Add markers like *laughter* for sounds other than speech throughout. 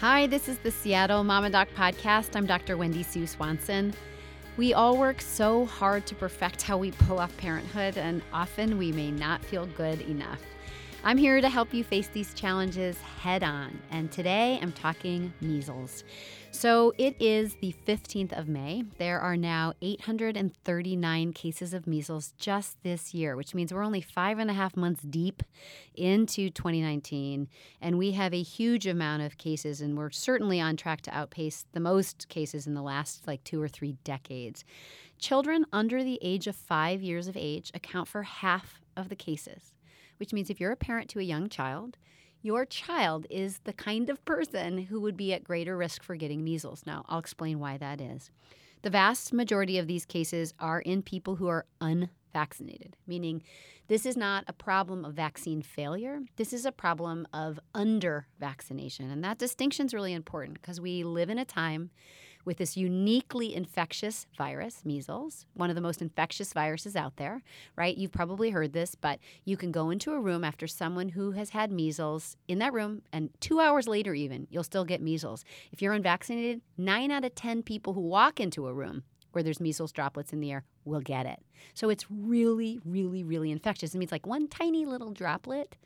Hi, this is the Seattle Mama Doc podcast. I'm Dr. Wendy Sue Swanson. We all work so hard to perfect how we pull off parenthood, and often we may not feel good enough. I'm here to help you face these challenges head on, and today I'm talking measles. So it is the 15th of May. There are now 839 cases of measles just this year, which means we're only five and a half months deep into 2019. And we have a huge amount of cases, and we're certainly on track to outpace the most cases in the last like two or three decades. Children under the age of five years of age account for half of the cases, which means if you're a parent to a young child, your child is the kind of person who would be at greater risk for getting measles. Now, I'll explain why that is. The vast majority of these cases are in people who are unvaccinated, meaning this is not a problem of vaccine failure. This is a problem of under vaccination. And that distinction is really important because we live in a time with this uniquely infectious virus, measles, one of the most infectious viruses out there, right? You've probably heard this, but you can go into a room after someone who has had measles in that room, and two hours later, even, you'll still get measles. If you're unvaccinated, nine out of 10 people who walk into a room where there's measles droplets in the air will get it. So it's really, really, really infectious. It means like one tiny little droplet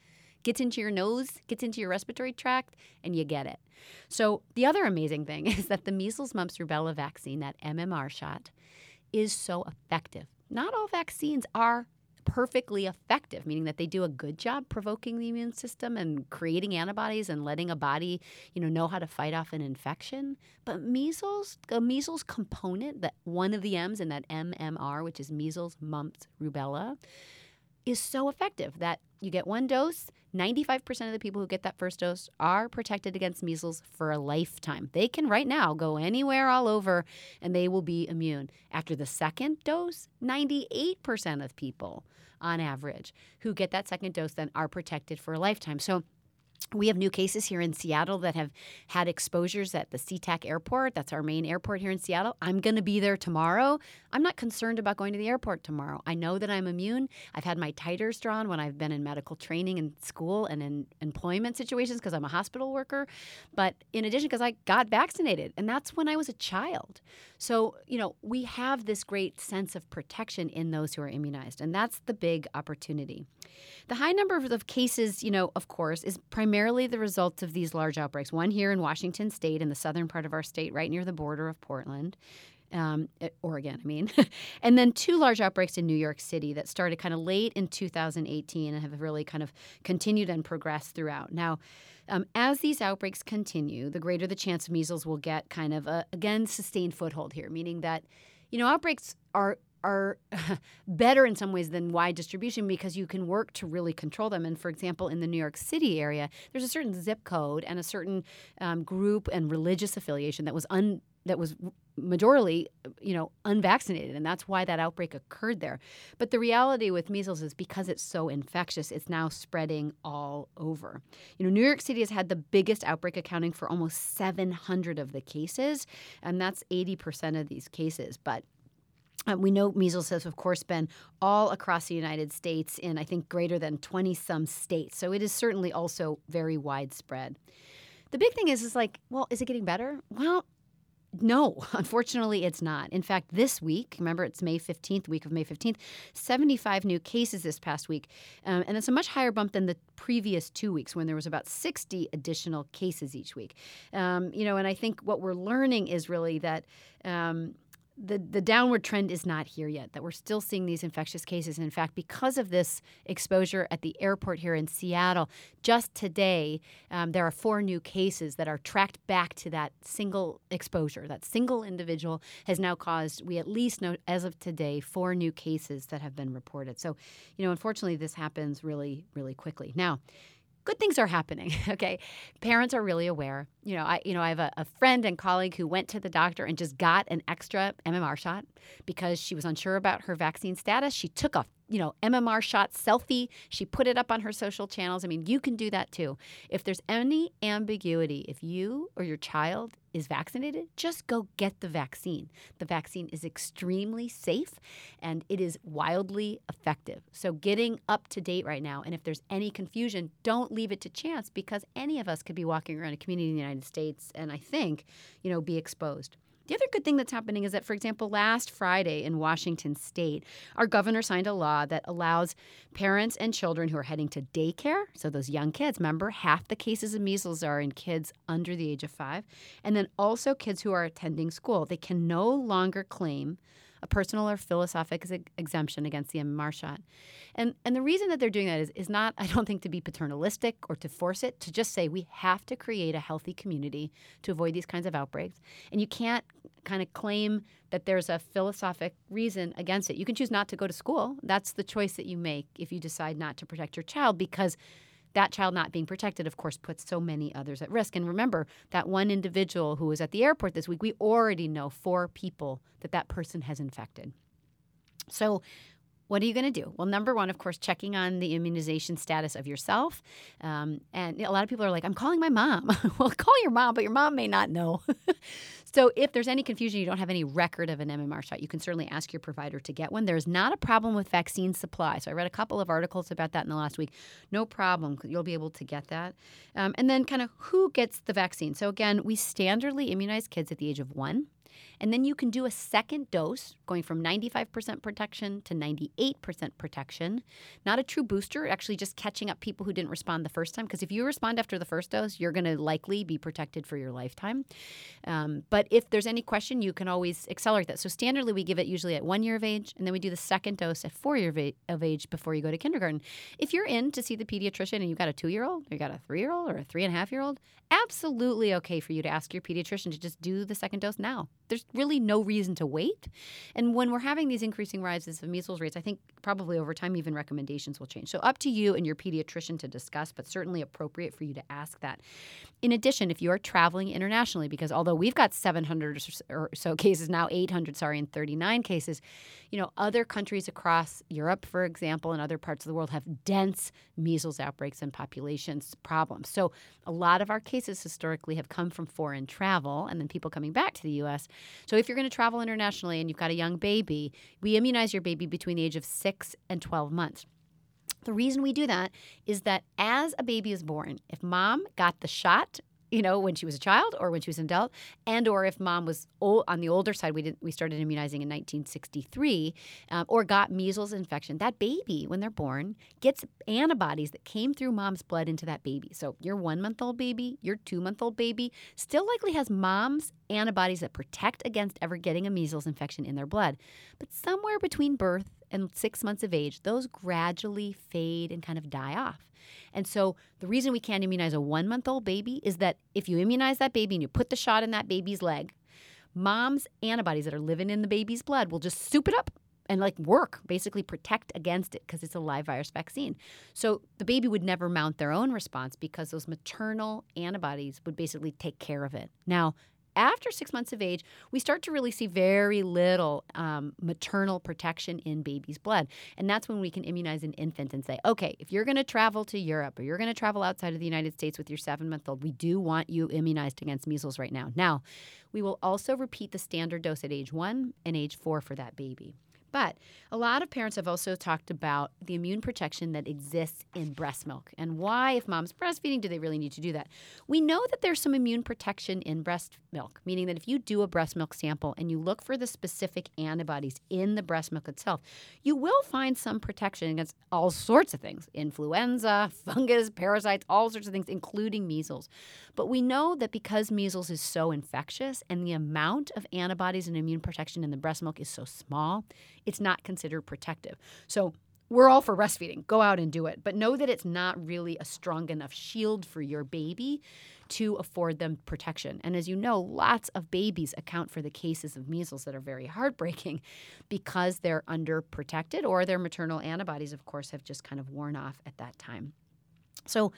gets into your nose, gets into your respiratory tract, and you get it. So, the other amazing thing *laughs* is that the measles, mumps, rubella vaccine, that MMR shot, is so effective. Not all vaccines are perfectly effective, meaning that they do a good job provoking the immune system and creating antibodies and letting a body, you know, know how to fight off an infection. But measles, the measles component, that one of the M's in that MMR, which is measles, mumps, rubella, is so effective that you get one dose. 95% of the people who get that first dose are protected against measles for a lifetime. They can right now go anywhere all over and they will be immune. After the second dose, 98% of people on average who get that second dose then are protected for a lifetime. So we have new cases here in Seattle that have had exposures at the SeaTac airport. That's our main airport here in Seattle. I'm going to be there tomorrow. I'm not concerned about going to the airport tomorrow. I know that I'm immune. I've had my titers drawn when I've been in medical training in school and in employment situations because I'm a hospital worker. But in addition, because I got vaccinated, and that's when I was a child. So, you know, we have this great sense of protection in those who are immunized, and that's the big opportunity. The high number of cases, you know, of course, is primarily the result of these large outbreaks. One here in Washington state, in the southern part of our state, right near the border of Portland. Um, eh, Oregon, I mean. *laughs* and then two large outbreaks in New York City that started kind of late in 2018 and have really kind of continued and progressed throughout. Now, um, as these outbreaks continue, the greater the chance measles will get kind of a, again, sustained foothold here, meaning that, you know, outbreaks are are *laughs* better in some ways than wide distribution because you can work to really control them. And for example, in the New York City area, there's a certain zip code and a certain um, group and religious affiliation that was un that was majorly, you know, unvaccinated, and that's why that outbreak occurred there. But the reality with measles is because it's so infectious, it's now spreading all over. You know, New York City has had the biggest outbreak, accounting for almost 700 of the cases, and that's 80% of these cases. But uh, we know measles has, of course, been all across the United States in, I think, greater than 20 some states. So it is certainly also very widespread. The big thing is, is like, well, is it getting better? Well, no, *laughs* unfortunately, it's not. In fact, this week, remember it's May 15th, week of May 15th, 75 new cases this past week. Um, and it's a much higher bump than the previous two weeks when there was about 60 additional cases each week. Um, you know, and I think what we're learning is really that. Um, the, the downward trend is not here yet, that we're still seeing these infectious cases. In fact, because of this exposure at the airport here in Seattle, just today, um, there are four new cases that are tracked back to that single exposure. That single individual has now caused, we at least know as of today, four new cases that have been reported. So, you know, unfortunately, this happens really, really quickly. Now, good things are happening. *laughs* Okay, parents are really aware. You know, I you know I have a, a, friend and colleague who went to the doctor and just got an extra MMR shot because she was unsure about her vaccine status. She took a you know, MMR shot selfie. She put it up on her social channels. I mean, you can do that too. If there's any ambiguity, if you or your child is vaccinated, just go get the vaccine. The vaccine is extremely safe and it is wildly effective. So, getting up to date right now, and if there's any confusion, don't leave it to chance because any of us could be walking around a community in the United States and I think, you know, be exposed. The other good thing that's happening is that, for example, last Friday in Washington state, our governor signed a law that allows parents and children who are heading to daycare, so those young kids, remember, half the cases of measles are in kids under the age of five, and then also kids who are attending school. They can no longer claim a personal or philosophic exemption against the MMR shot. And, and the reason that they're doing that is, is not, *laughs* I don't think, to be paternalistic or to force it, to just say we have to create a healthy community to avoid these kinds of outbreaks. And you can't kind of claim that there's a philosophic reason against it. You can choose not to go to school. That's the choice that you make if you decide not to protect your child because that child not being protected, of course, puts so many others at risk. And remember, that one individual who was at the airport this week, we already know four people that that person has infected. So, what are you going to do? Well, number one, of course, checking on the immunization status of yourself. Um, and a lot of people are like, I'm calling my mom. *laughs* well, call your mom, but your mom may not know. *laughs* so, if there's any confusion, you don't have any record of an MMR shot, you can certainly ask your provider to get one. There's not a problem with vaccine supply. So, I read a couple of articles about that in the last week. No problem. You'll be able to get that. Um, and then, kind of, who gets the vaccine? So, again, we standardly immunize kids at the age of one. And then you can do a second dose, going from 95% protection to 98% protection. Not a true booster, actually just catching up people who didn't respond the first time. Because if you respond after the first dose, you're going to likely be protected for your lifetime. Um, but if there's any question, you can always accelerate that. So standardly, we give it usually at one year of age, and then we do the second dose at four years of age before you go to kindergarten. If you're in to see the pediatrician and you've got a two year old, you got a three year old, or a three and a half year old, absolutely okay for you to ask your pediatrician to just do the second dose now. There's really no reason to wait. And when we're having these increasing rises of measles rates, I think probably over time even recommendations will change. So up to you and your pediatrician to discuss, but certainly appropriate for you to ask that. In addition, if you are traveling internationally, because although we've got 700 or so cases now, 800, sorry, and 39 cases, you know, other countries across Europe, for example, and other parts of the world have dense measles outbreaks and populations problems. So a lot of our cases historically have come from foreign travel and then people coming back to the U.S. So if you're going to travel internationally and you've got a young baby, we immunize your baby between the age of six and 12 months. The reason we do that is that as a baby is born, if mom got the shot you know, when she was a child or when she was an adult, and or if mom was old, on the older side, we did we started immunizing in 1963, um, or got measles infection. That baby, when they're born, gets antibodies that came through mom's blood into that baby. So your one month old baby, your two month old baby, still likely has mom's antibodies that protect against ever getting a measles infection in their blood. But somewhere between birth and six months of age, those gradually fade and kind of die off. And so the reason we can't immunize a one month old baby is that if you immunize that baby and you put the shot in that baby's leg, mom's antibodies that are living in the baby's blood will just soup it up and like work, basically protect against it because it's a live virus vaccine. So the baby would never mount their own response because those maternal antibodies would basically take care of it. Now, after six months of age, we start to really see very little um, maternal protection in baby's blood. And that's when we can immunize an infant and say, okay, if you're going to travel to Europe or you're going to travel outside of the United States with your seven month old, we do want you immunized against measles right now. Now, we will also repeat the standard dose at age one and age four for that baby. But a lot of parents have also talked about the immune protection that exists in breast milk and why, if mom's breastfeeding, do they really need to do that? We know that there's some immune protection in breast milk, meaning that if you do a breast milk sample and you look for the specific antibodies in the breast milk itself, you will find some protection against all sorts of things influenza, *laughs* fungus, parasites, all sorts of things, including measles. But we know that because measles is so infectious and the amount of antibodies and immune protection in the breast milk is so small, it's not considered protective. So we're all for breastfeeding. Go out and do it. But know that it's not really a strong enough shield for your baby to afford them protection. And as you know, lots of babies account for the cases of measles that are very heartbreaking *laughs* because they're underprotected or their maternal antibodies, of course, have just kind of worn off at that time. So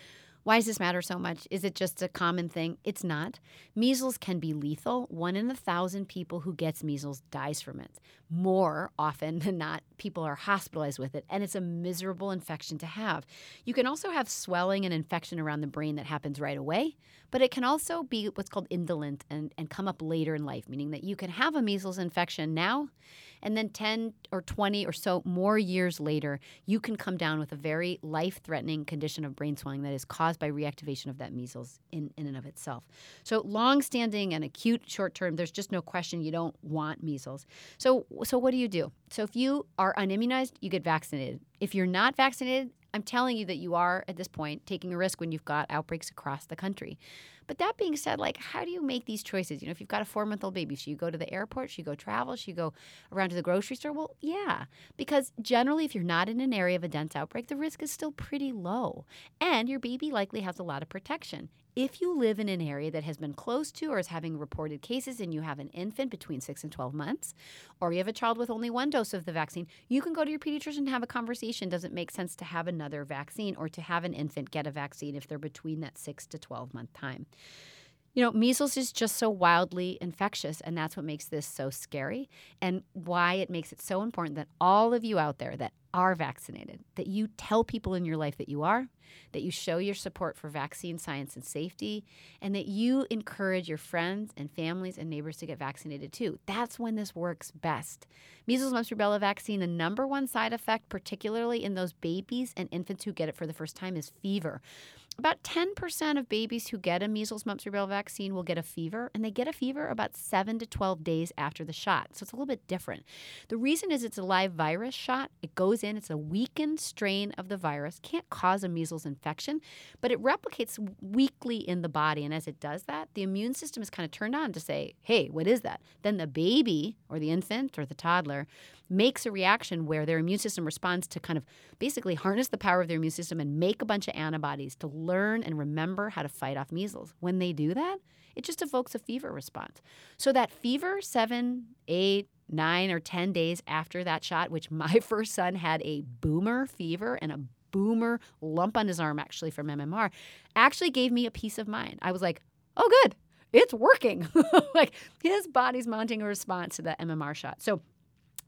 Why does this matter so much? Is it just a common thing? It's not. Measles can be lethal. One in a thousand people who gets measles dies from it. More often *laughs* than not, people are hospitalized with it, and it's a miserable infection to have. You can also have swelling and infection around the brain that happens right away, but it can also be what's called indolent and, and come up later in life, meaning that you can have a measles infection now and then 10 or 20 or so more years later, you can come down with a very life threatening condition of brain swelling that is caused by reactivation of that measles in, in and of itself. So, long standing and acute short term, there's just no question you don't want measles. So, so, what do you do? So, if you are unimmunized, you get vaccinated. If you're not vaccinated, I'm telling you that you are at this point taking a risk when you've got outbreaks across the country. But that being said, like, how do you make these choices? You know, if you've got a four month old baby, should you go to the airport? Should you go travel? Should you go around to the grocery store? Well, yeah, because generally, if you're not in an area of a dense outbreak, the risk is still pretty low. And your baby likely has a lot of protection. If you live in an area that has been close to or is having reported cases and you have an infant between 6 and 12 months, or you have a child with only one dose of the vaccine, you can go to your pediatrician and have a conversation. Does it make sense to have another vaccine or to have an infant get a vaccine if they're between that 6 to 12 month time? You know, measles is just so wildly infectious, and that's what makes this so scary and why it makes it so important that all of you out there that are vaccinated, that you tell people in your life that you are, that you show your support for vaccine science and safety, and that you encourage your friends and families and neighbors to get vaccinated too. That's when this works best. Measles, mumps, rubella vaccine, the number one side effect, particularly in those babies and infants who get it for the first time, is fever. About 10% of babies who get a measles, mumps, rubella vaccine will get a fever, and they get a fever about 7 to 12 days after the shot. So it's a little bit different. The reason is it's a live virus shot. It goes in, it's a weakened strain of the virus, can't cause a measles infection, but it replicates weakly in the body. And as it does that, the immune system is kind of turned on to say, hey, what is that? Then the baby or the infant or the toddler makes a reaction where their immune system responds to kind of basically harness the power of their immune system and make a bunch of antibodies to learn and remember how to fight off measles. When they do that, it just evokes a fever response. So that fever, seven, eight, nine, or 10 days after that shot, which my *laughs* first son had a boomer fever and a boomer lump on his arm actually from MMR, actually gave me a peace of mind. I was like, oh, good. It's working. *laughs* like his body's mounting a response to the MMR shot. So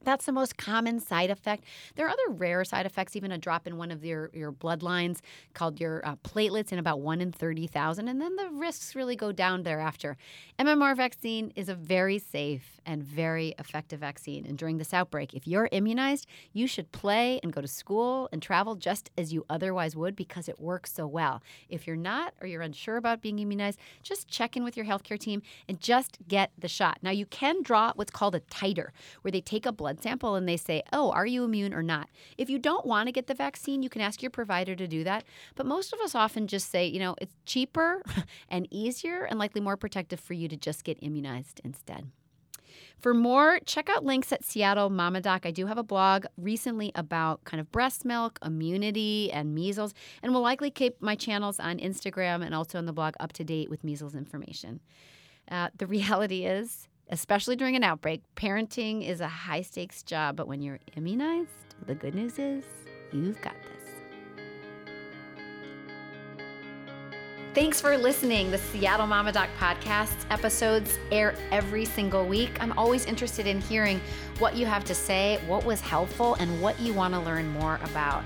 that's the most common side effect. There are other rare side effects, even a drop in one of your, your bloodlines called your uh, platelets in about 1 in 30,000, and then the risks really go down thereafter. MMR vaccine is a very safe and very effective vaccine. And during this outbreak, if you're immunized, you should play and go to school and travel just as you otherwise would because it works so well. If you're not or you're unsure about being immunized, just check in with your healthcare team and just get the shot. Now, you can draw what's called a titer, where they take a blood blood sample and they say, oh, are you immune or not? If you don't want to get the vaccine, you can ask your provider to do that. But most of us often just say, you know, it's cheaper *laughs* and easier and likely more protective for you to just get immunized instead. For more, check out links at Seattle Mama Doc. I do have a blog recently about kind of breast milk, immunity, and measles, and will likely keep my channels on Instagram and also on the blog up to date with measles information. Uh, the *laughs* reality is, especially during an outbreak, parenting is a high stakes job, but when you're immunized, the good news is you've got this. Thanks for listening. The Seattle Mama Doc podcast episodes air every single week. I'm always interested in hearing what you have to say, what was helpful, and what you want to learn more about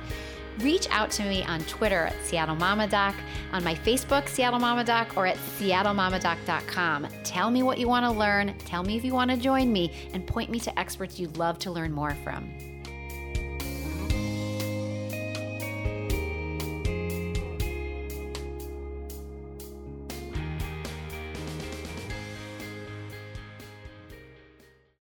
reach out to me on Twitter at Seattle Mama Doc, on my Facebook, Seattle Mama Doc, or at seattlemamadoc.com. Tell me what you want to learn, tell me if you want to join me, and point me to experts you'd love to learn more from.